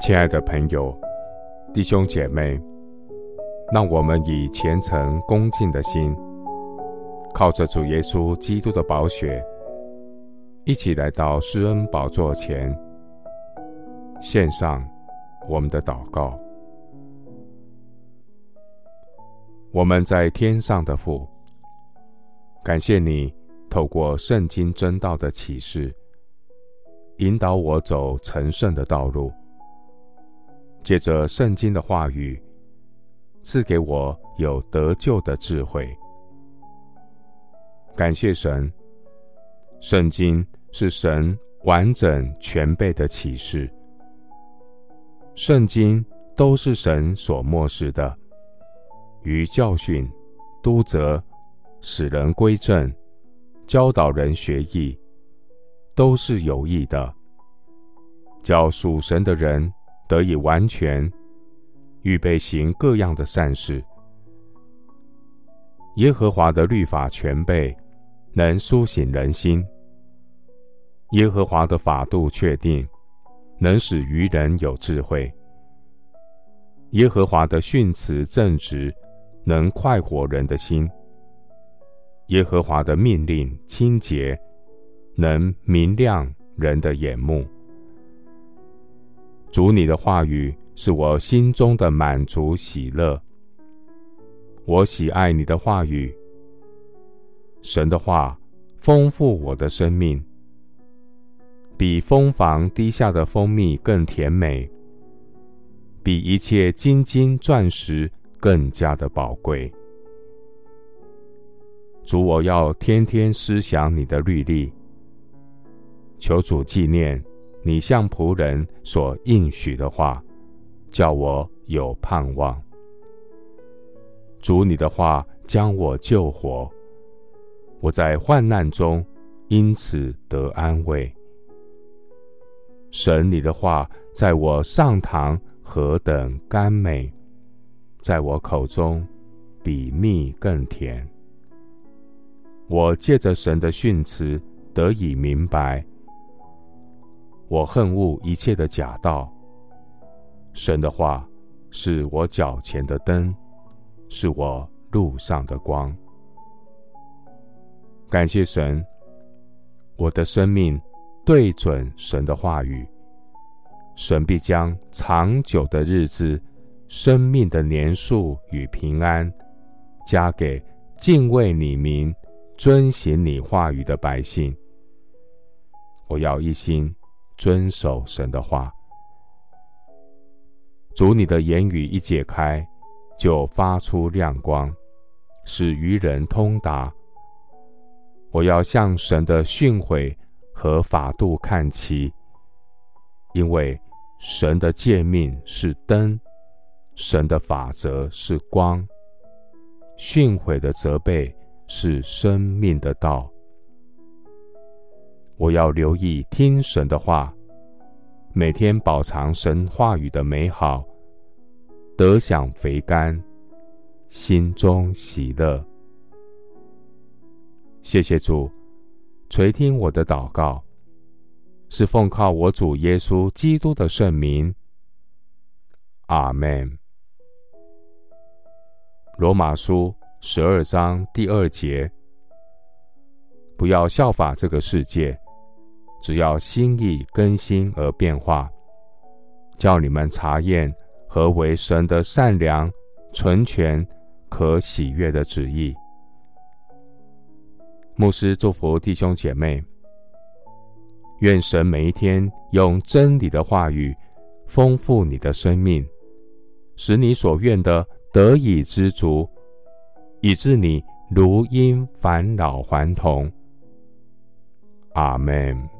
亲爱的朋友、弟兄姐妹，让我们以虔诚恭敬的心，靠着主耶稣基督的宝血，一起来到施恩宝座前，献上我们的祷告。我们在天上的父，感谢你透过圣经真道的启示，引导我走成圣的道路。借着圣经的话语，赐给我有得救的智慧。感谢神，圣经是神完整全备的启示。圣经都是神所默示的，于教训、督责、使人归正、教导人学义，都是有益的，叫属神的人。得以完全预备行各样的善事。耶和华的律法全备，能苏醒人心；耶和华的法度确定，能使愚人有智慧；耶和华的训词正直，能快活人的心；耶和华的命令清洁，能明亮人的眼目。主，你的话语是我心中的满足喜乐。我喜爱你的话语。神的话丰富我的生命，比蜂房滴下的蜂蜜更甜美，比一切金金钻石更加的宝贵。主，我要天天思想你的律例，求主纪念。你向仆人所应许的话，叫我有盼望。主，你的话将我救活，我在患难中因此得安慰。神，你的话在我上膛何等甘美，在我口中比蜜更甜。我借着神的训词得以明白。我恨恶一切的假道。神的话是我脚前的灯，是我路上的光。感谢神，我的生命对准神的话语，神必将长久的日子、生命的年数与平安，加给敬畏你名、遵行你话语的百姓。我要一心。遵守神的话，主，你的言语一解开，就发出亮光，使愚人通达。我要向神的训诲和法度看齐，因为神的诫命是灯，神的法则是光，训诲的责备是生命的道。我要留意听神的话，每天饱尝神话语的美好，得享肥甘，心中喜乐。谢谢主垂听我的祷告，是奉靠我主耶稣基督的圣名。阿门。罗马书十二章第二节：不要效法这个世界。只要心意更新而变化，叫你们查验何为神的善良、纯全、可喜悦的旨意。牧师祝福弟兄姐妹，愿神每一天用真理的话语丰富你的生命，使你所愿的得以知足，以致你如因返老还童。阿门。